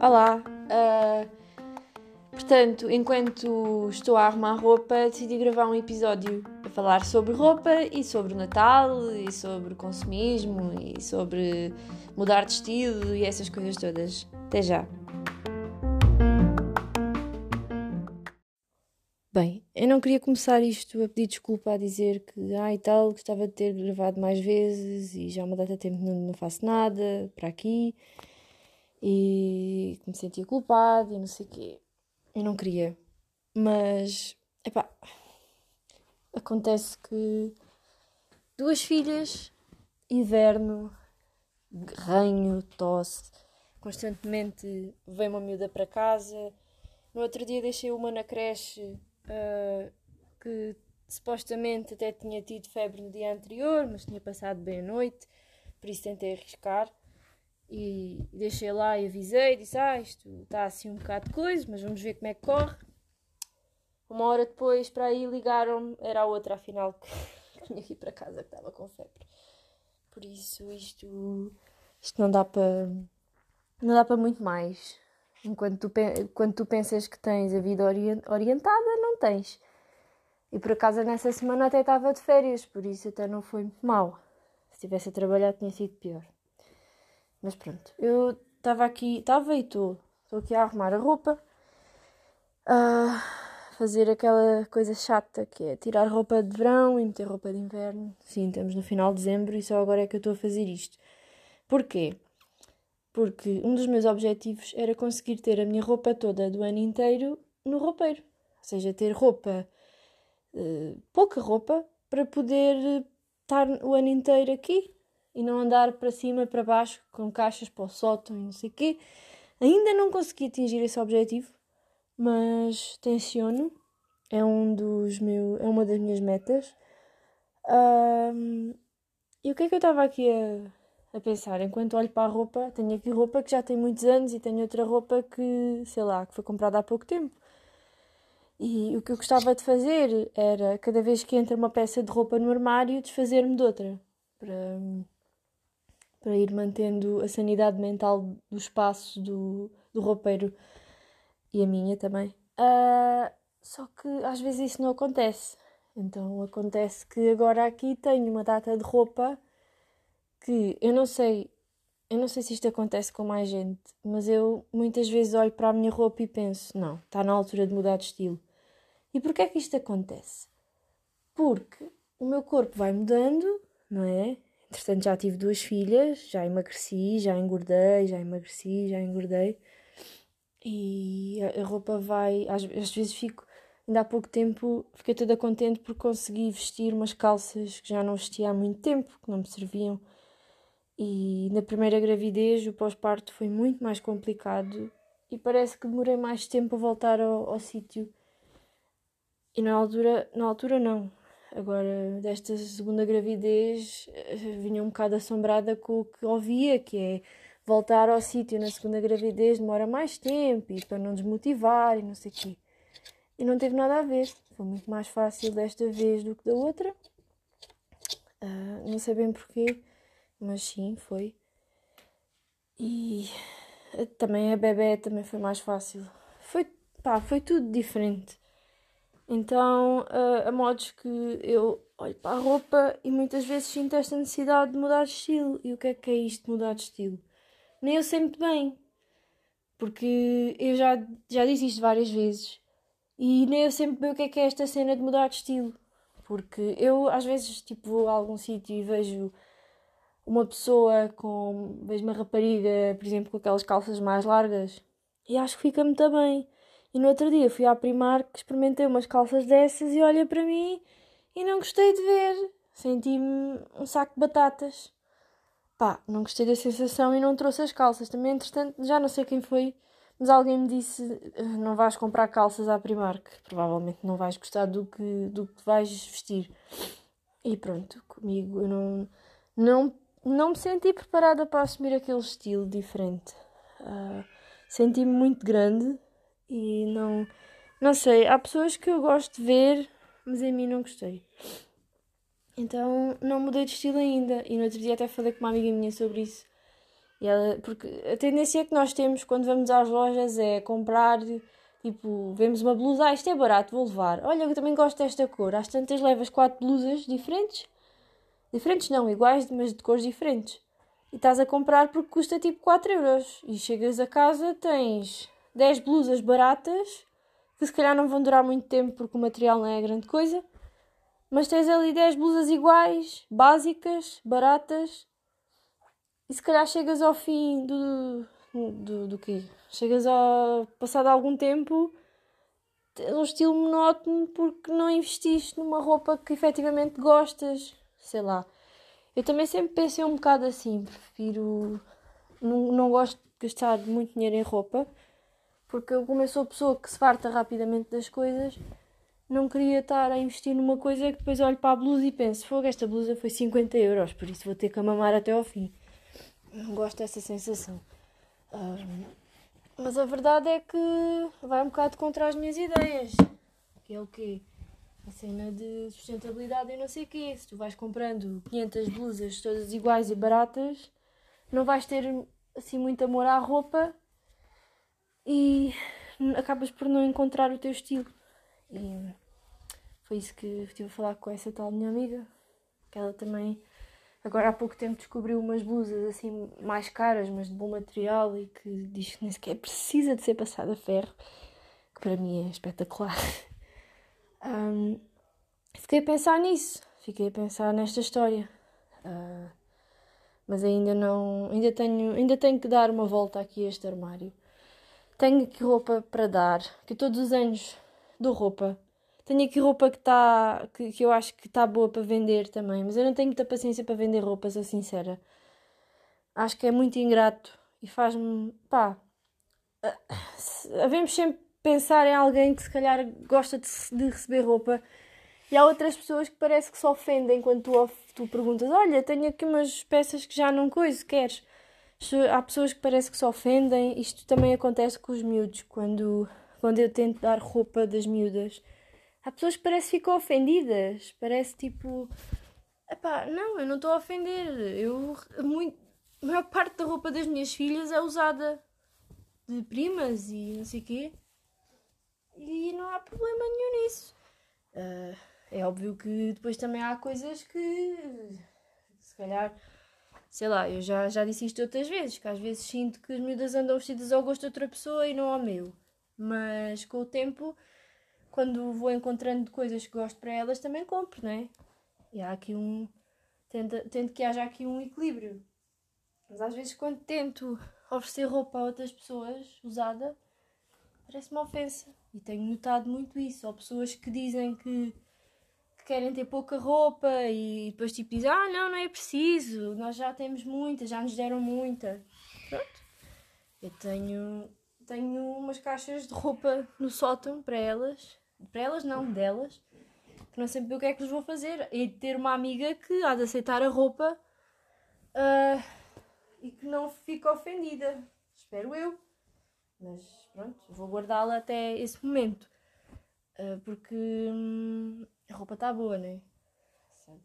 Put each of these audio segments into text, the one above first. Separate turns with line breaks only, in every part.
Olá! Uh, portanto, enquanto estou a arrumar roupa, decidi gravar um episódio a falar sobre roupa e sobre o Natal e sobre consumismo e sobre mudar de estilo e essas coisas todas. Até já! Não queria começar isto a pedir desculpa, a dizer que, ah e tal, gostava de ter gravado mais vezes e já há uma data de tempo não, não faço nada para aqui e que me sentia culpado e não sei o quê. Eu não queria. Mas, epá, acontece que duas filhas, inverno, ranho, tosse, constantemente vem uma miúda para casa. No outro dia deixei uma na creche uh, que supostamente até tinha tido febre no dia anterior, mas tinha passado bem a noite, por isso tentei arriscar. E deixei lá e avisei, disse, ah, isto está assim um bocado de coisa, mas vamos ver como é que corre. Uma hora depois, para aí, ligaram-me, era a outra, afinal, que tinha que ir para casa, que estava com febre. Por isso, isto, isto não dá para, não dá para muito mais. Enquanto tu, quando tu pensas que tens a vida orientada, não tens. E por acaso, nessa semana até estava de férias, por isso até não foi muito mal. Se estivesse a trabalhar, tinha sido pior. Mas pronto, eu estava aqui, estava e estou, estou aqui a arrumar a roupa, a fazer aquela coisa chata que é tirar roupa de verão e meter roupa de inverno. Sim, estamos no final de dezembro e só agora é que eu estou a fazer isto. Porquê? Porque um dos meus objetivos era conseguir ter a minha roupa toda do ano inteiro no roupeiro. Ou seja, ter roupa, uh, pouca roupa, para poder estar o ano inteiro aqui e não andar para cima e para baixo com caixas para o sótão e não sei o quê. Ainda não consegui atingir esse objetivo, mas tenciono. É um dos meu, é uma das minhas metas. Um, e o que é que eu estava aqui a, a pensar? Enquanto olho para a roupa, tenho aqui roupa que já tem muitos anos e tenho outra roupa que, sei lá, que foi comprada há pouco tempo. E o que eu gostava de fazer era, cada vez que entra uma peça de roupa no armário, desfazer-me de outra. Para, para ir mantendo a sanidade mental do espaço do, do roupeiro e a minha também. Uh, só que às vezes isso não acontece. Então acontece que agora aqui tenho uma data de roupa que eu não sei, eu não sei se isto acontece com mais gente, mas eu muitas vezes olho para a minha roupa e penso, não, está na altura de mudar de estilo. E porquê é que isto acontece? Porque o meu corpo vai mudando, não é? Entretanto, já tive duas filhas, já emagreci, já engordei, já emagreci, já engordei. E a, roupa vai. Às, às vezes fico. Ainda há pouco tempo fiquei toda contente por conseguir vestir umas calças que já não vestia há muito tempo, que não me serviam. E na primeira gravidez, o pós-parto foi muito mais complicado e parece que demorei mais tempo a voltar ao, ao sítio. E na altura, na altura não, Agora, desta segunda gravidez, eh, vinha um bocado assombrada com o que ouvia, que é voltar ao sítio na segunda gravidez demora mais tempo e para não desmotivar e não sei o quê. E não teve nada a ver. Foi muito mais fácil desta vez do que da outra. Uh, não sei bem porquê, mas sim, foi. E eh, também a bebê também foi mais fácil. Foi, pá, foi tudo diferente. Então, uh, a modos que eu olho para a roupa e muitas vezes sinto esta necessidade de mudar de estilo. E o que é que é isto de mudar de estilo? Nem eu sei muito bem. Porque eu já, já disse isto várias vezes. E nem eu sempre bem o que é que é esta cena de mudar de estilo. Porque eu às vezes tipo, vou a algum sítio e vejo uma pessoa com. vejo uma rapariga, por exemplo, com aquelas calças mais largas e acho que fica muito bem. E no outro dia fui à Primark, experimentei umas calças dessas e olha para mim e não gostei de ver. Senti-me um saco de batatas. Pá, não gostei da sensação e não trouxe as calças. Também, entretanto, já não sei quem foi, mas alguém me disse: ah, não vais comprar calças à Primark. Provavelmente não vais gostar do que, do que vais vestir. E pronto, comigo eu não, não, não me senti preparada para assumir aquele estilo diferente. Uh, Senti-me muito grande e não. Não sei, há pessoas que eu gosto de ver, mas em mim não gostei. Então não mudei de estilo ainda. E no outro dia até falei com uma amiga minha sobre isso. E ela, porque a tendência que nós temos quando vamos às lojas é comprar, tipo, vemos uma blusa, ah, isto é barato, vou levar. Olha, eu também gosto desta cor. Às tantas levas quatro blusas diferentes. Diferentes não, iguais, mas de cores diferentes. E estás a comprar porque custa tipo 4 euros. E chegas a casa, tens 10 blusas baratas, que se calhar não vão durar muito tempo porque o material não é grande coisa. Mas tens ali 10 blusas iguais, básicas, baratas, e se calhar chegas ao fim do. do, do quê? Chegas a. passado algum tempo. tens um estilo monótono porque não investiste numa roupa que efetivamente gostas. Sei lá. Eu também sempre pensei um bocado assim. Prefiro. Não, não gosto de gastar muito dinheiro em roupa. Porque eu, como eu sou pessoa que se farta rapidamente das coisas, não queria estar a investir numa coisa que depois olho para a blusa e penso: fogo, esta blusa foi 50 euros, por isso vou ter que mamar até ao fim. Não gosto dessa sensação. Um, mas a verdade é que vai um bocado contra as minhas ideias. Que é o quê? A cena de sustentabilidade e não sei o quê. Se tu vais comprando 500 blusas todas iguais e baratas, não vais ter assim muito amor à roupa e acabas por não encontrar o teu estilo. E foi isso que estive a falar com essa tal minha amiga, que ela também Agora há pouco tempo descobriu umas blusas assim mais caras, mas de bom material e que diz que nem sequer precisa de ser passada a ferro, que para mim é espetacular. Um, fiquei a pensar nisso, fiquei a pensar nesta história. Uh, mas ainda não, ainda tenho, ainda tenho que dar uma volta aqui a este armário. Tenho aqui roupa para dar, que todos os anos dou roupa tenho aqui roupa que, tá, que, que eu acho que está boa para vender também, mas eu não tenho muita paciência para vender roupa, sou sincera. Acho que é muito ingrato e faz-me. pá. Havemos sempre pensar em alguém que se calhar gosta de, de, receber roupa e há outras pessoas que parece que se ofendem quando tu, tu perguntas: Olha, tenho aqui umas peças que já não coiso, queres? Há pessoas que parece que se ofendem. Isto também acontece com os miúdos, quando, quando eu tento dar roupa das miúdas Há pessoas que parece que ficam ofendidas. Parece tipo. Epá, não, eu não estou a ofender. Eu. Muito, a maior parte da roupa das minhas filhas é usada de primas e não sei o quê. E não há problema nenhum nisso. Uh, é óbvio que depois também há coisas que. Se calhar. Sei lá, eu já, já disse isto outras vezes, que às vezes sinto que as miúdas andam vestidas ao gosto de outra pessoa e não ao meu. Mas com o tempo quando vou encontrando coisas que gosto para elas, também compro, não é? E há aqui um. Tento, tento que haja aqui um equilíbrio. Mas às vezes, quando tento oferecer roupa a outras pessoas usada, parece uma ofensa. E tenho notado muito isso. Há pessoas que dizem que, que, querem ter pouca roupa e depois tipo dizem: Ah, não, não é preciso, nós já temos muita, já nos deram muita. Pronto. Eu tenho, tenho umas caixas de roupa no sótão para elas para elas não, delas, que não sempre o que é que lhes vou fazer. E ter uma amiga que há de aceitar a roupa uh, e que não fica ofendida. Espero eu. Mas pronto, vou guardá-la até esse momento. Uh, porque hum, a roupa está boa, não é?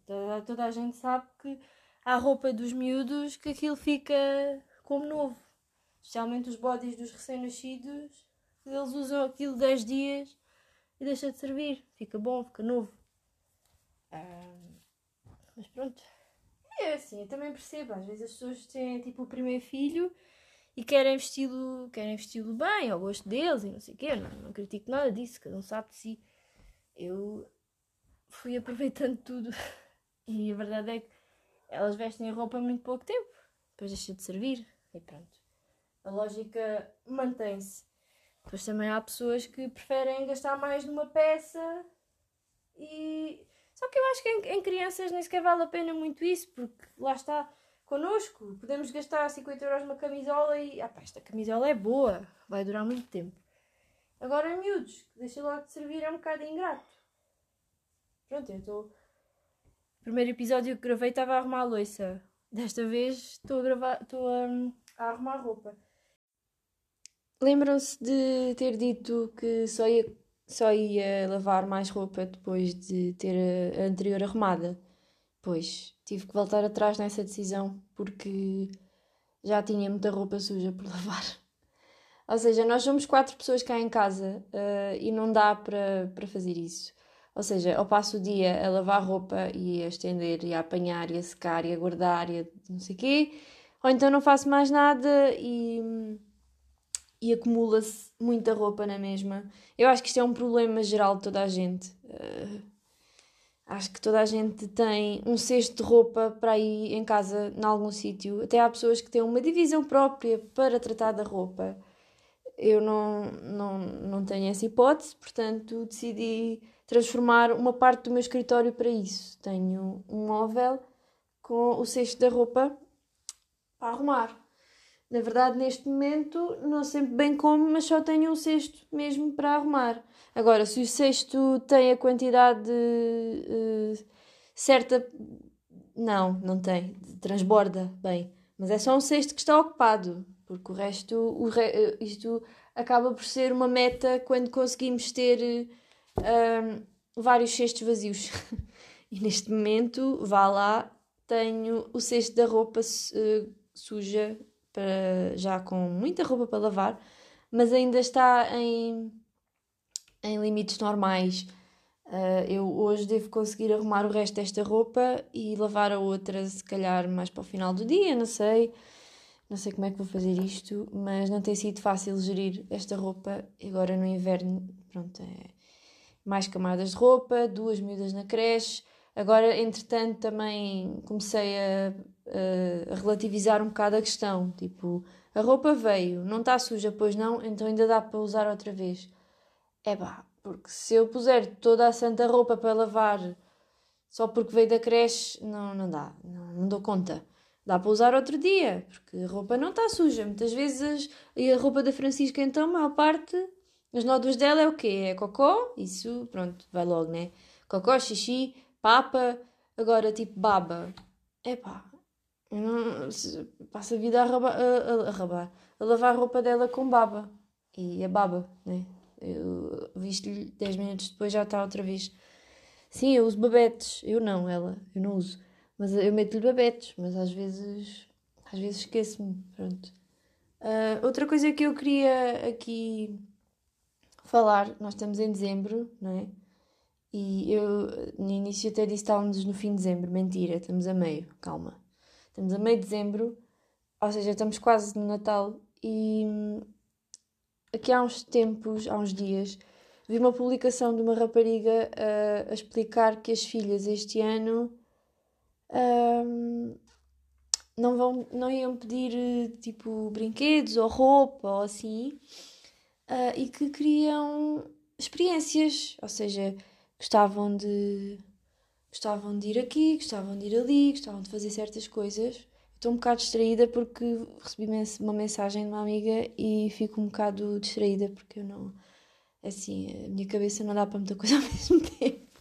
Toda, toda a gente sabe que há roupa dos miúdos que aquilo fica como novo. Especialmente os bodies dos recém-nascidos, eles usam aquilo 10 dias e deixa de servir. Fica bom, fica novo. mas pronto. É assim, eu também percebo. Às vezes as pessoas têm tipo o primeiro filho e querem vesti-lo querem vesti bem, ao gosto deles e não sei o quê. Não, não critico nada disso, cada um sabe de si. Eu fui aproveitando tudo e a verdade é que elas vestem a roupa muito pouco tempo, depois deixa de servir e pronto. A lógica mantém-se. Depois também há pessoas que preferem gastar mais numa peça e. Só que eu acho que em, em crianças nem sequer vale a pena muito isso, porque lá está connosco. Podemos gastar 50 euros numa camisola e. Ah pá, esta camisola é boa, vai durar muito tempo. Agora, miúdos, deixa logo de servir é um bocado ingrato. Pronto, eu estou. Primeiro episódio que gravei estava a arrumar a louça. Desta vez estou a gravar. estou a, a arrumar a roupa. Lembram-se de ter dito que só ia, só ia lavar mais roupa depois de ter a anterior arrumada? Pois, tive que voltar atrás nessa decisão porque já tinha muita roupa suja por lavar. Ou seja, nós somos quatro pessoas cá em casa uh, e não dá para, fazer isso. Ou seja, eu passo o dia a lavar roupa e a estender e a apanhar e a secar e a guardar e a não sei o quê, ou então não faço mais nada e, e acumula-se muita roupa na mesma. Eu acho que isto é um problema geral de toda a gente. Uh, acho que toda a gente tem um cesto de roupa para ir em casa, em algum sítio. Até há pessoas que têm uma divisão própria para tratar da roupa. Eu não, não, não tenho essa hipótese, portanto decidi transformar uma parte do meu escritório para isso. Tenho um móvel com o cesto da roupa para arrumar. Na verdade, neste momento, não sei bem como, mas só tenho um cesto mesmo para arrumar. Agora, se o cesto tem a quantidade uh, certa. Não, não tem. Transborda bem. Mas é só um cesto que está ocupado, porque o resto, o re... Eh, isto acaba por ser uma meta quando conseguimos ter uh, vários cestos vazios. e neste momento, vá lá, tenho o cesto da roupa uh, suja, para, já com muita roupa para lavar, mas ainda está em, em limites normais. Uh, eu hoje devo conseguir arrumar o resto desta roupa e lavar a outra, se calhar mais para o final do dia, não sei. Não sei como é que vou fazer isto, mas não tem sido fácil gerir esta roupa. Agora no inverno, pronto, é mais camadas de roupa, duas miúdas na creche. Agora, entretanto, também comecei a, a, relativizar um bocado a questão. Tipo, a roupa veio, não está suja, pois não, então ainda dá para usar outra vez. É pá, porque se eu puser toda a santa roupa para lavar só porque veio da creche, não, não dá, não, não dou conta. Dá para usar outro dia, porque a roupa não está suja. Muitas vezes, e a roupa da Francisca, então, a maior parte os nódulos dela é o quê? É cocó, isso, pronto, vai logo, né? Cocó, xixi, papa, agora tipo baba. Epá, não, passa a vida a, raba, a, a, rabar, a lavar a roupa dela com baba. E a baba, né? Eu visto-lhe 10 minutos depois já está outra vez. Sim, eu uso babetes. Eu não, ela, eu não uso. Mas eu meto-lhe babetes, mas às vezes, às vezes esqueço-me, pronto. Uh, outra coisa que eu queria aqui falar, nós estamos em dezembro, não é? E eu no início até disse estávamos no fim de dezembro, mentira, estamos a meio, calma. Estamos a meio de dezembro, ou seja, estamos quase no Natal e hum, aqui há uns tempos, há uns dias, vi uma publicação de uma rapariga a, explicar que as filhas este ano um, não, vão, não iam pedir tipo brinquedos ou roupa ou assim, uh, e que queriam experiências, ou seja, gostavam de gostavam de ir aqui, gostavam de ir ali, gostavam de fazer certas coisas. Estou um bocado distraída porque recebi uma mensagem de uma amiga e fico um bocado distraída porque eu não. Assim, a minha cabeça não dá para muita coisa ao mesmo tempo.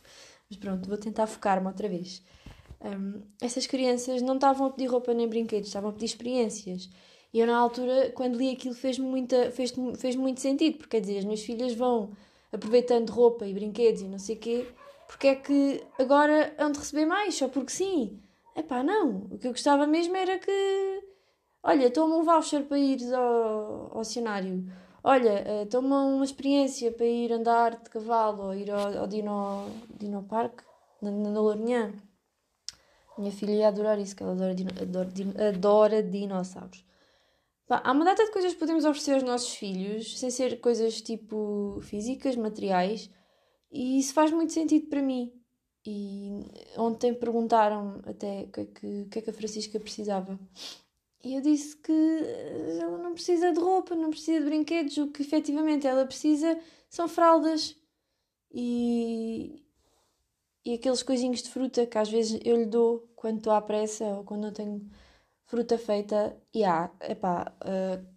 Mas pronto, vou tentar focar-me outra vez. Um, essas crianças não estavam a pedir roupa nem brinquedos, estavam a pedir experiências. E eu, na altura, quando li aquilo, fez-me muita, fez, fez muito sentido, porque quer dizer, as minhas filhas vão aproveitando roupa e brinquedos e não sei o quê, porque é que agora hão de receber mais, só porque sim. Epá, não. O que eu gostava mesmo era que. Olha, toma um voucher para ir ao, ao cenário. Olha, uh, toma uma experiência para ir andar de cavalo ou ir ao, ao Dino, Dino Park, na, na Lourinhã. Minha filha ia adorar isso, que ela adora, adora, adora dinossauros. Pá, há uma data de coisas que podemos oferecer aos nossos filhos, sem ser coisas tipo físicas, materiais, e isso faz muito sentido para mim. E ontem perguntaram até o que, é que, que, é que a Francisca precisava. E eu disse que ela não precisa de roupa, não precisa de brinquedos, o que efetivamente ela precisa são fraldas e, e aqueles coisinhos de fruta que às vezes eu lhe dou quando estou à pressa ou quando não tenho fruta feita, e há, epá, uh,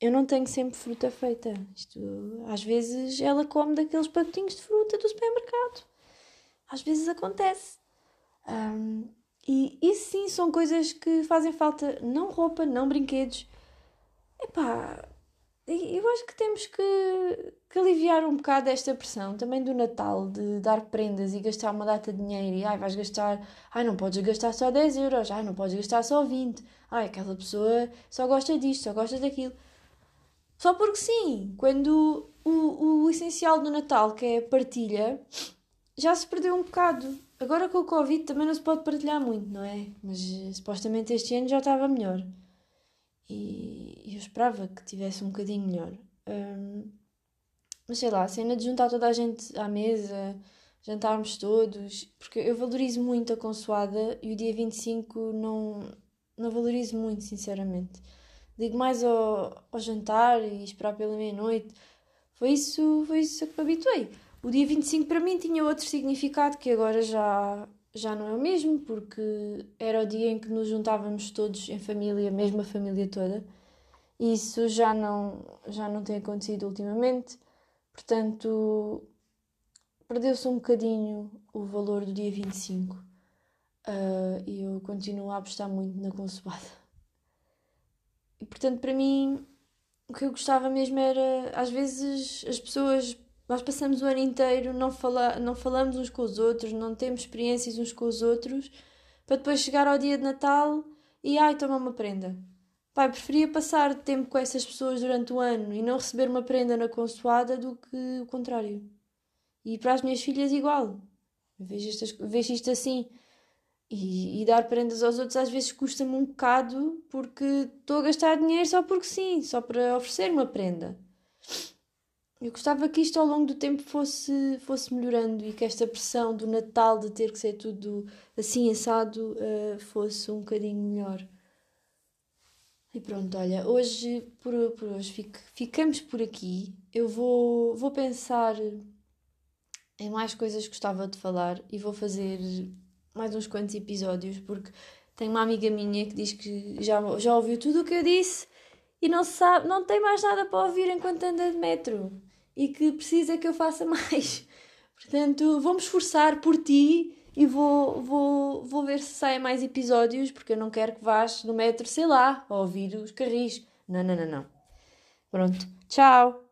eu não tenho sempre fruta feita. Isto, às vezes ela come daqueles pacotinhos de fruta do supermercado. Às vezes acontece. Um, e isso sim são coisas que fazem falta. Não roupa, não brinquedos. Epá, eu acho que temos que, que, aliviar um bocado esta pressão também do Natal, de dar prendas e gastar uma data de dinheiro e ai, vais gastar, ai, não podes gastar só 10 euros, ai, não podes gastar só 20, ai, aquela pessoa só gosta disto, só gosta daquilo. Só porque sim, quando o, o essencial do Natal, que é a partilha, já se perdeu um bocado. Agora com o Covid também não se pode partilhar muito, não é? Mas eh, supostamente este ano já estava melhor. E eu esperava que tivesse um bocadinho melhor. Um, mas sei lá, a cena de juntar toda a gente à mesa, jantarmos todos, porque eu valorizo muito a consoada e o dia 25 não, não valorizo muito, sinceramente. Ligo mais ao, ao jantar e esperar pela meia-noite. Foi isso, foi isso que me habituei. O dia 25 para mim tinha outro significado que agora já, já não é o mesmo, porque era o dia em que nos juntávamos todos em família, mesmo a família toda. E isso já não, já não tem acontecido ultimamente. Portanto, perdeu-se um bocadinho o valor do dia 25. Uh, ah, e eu continuo a apostar muito na consoada. E portanto, para mim, o que eu gostava mesmo era, às vezes, as pessoas nós passamos o ano inteiro, não, fala, não falamos uns com os outros, não temos experiências uns com os outros, para depois chegar ao dia de Natal e ai, toma uma prenda. Pai, preferia passar tempo com essas pessoas durante o ano e não receber uma prenda na consoada do que o contrário. E para as minhas filhas, igual. Vejo, estas, vejo isto assim. E, e, dar prendas aos outros às vezes custa-me um bocado porque estou a gastar dinheiro só porque sim, só para oferecer uma prenda. Eu gostava que isto ao longo do tempo fosse, fosse melhorando e que esta pressão do Natal de ter que ser tudo assim assado uh, fosse um bocadinho melhor. E pronto, olha, hoje por, por hoje fico, ficamos por aqui. Eu vou, vou pensar em mais coisas que gostava de falar e vou fazer mais uns quantos episódios porque tenho uma amiga minha que diz que já, já ouviu tudo o que eu disse e não sabe, não tem mais nada para ouvir enquanto anda de metro e que precisa que eu faça mais. Portanto, vou-me esforçar por ti e vou, vou, vou ver se saem mais episódios, porque eu não quero que vás no metro, sei lá, a ouvir os carris. Não, não, não, não. Pronto. Tchau!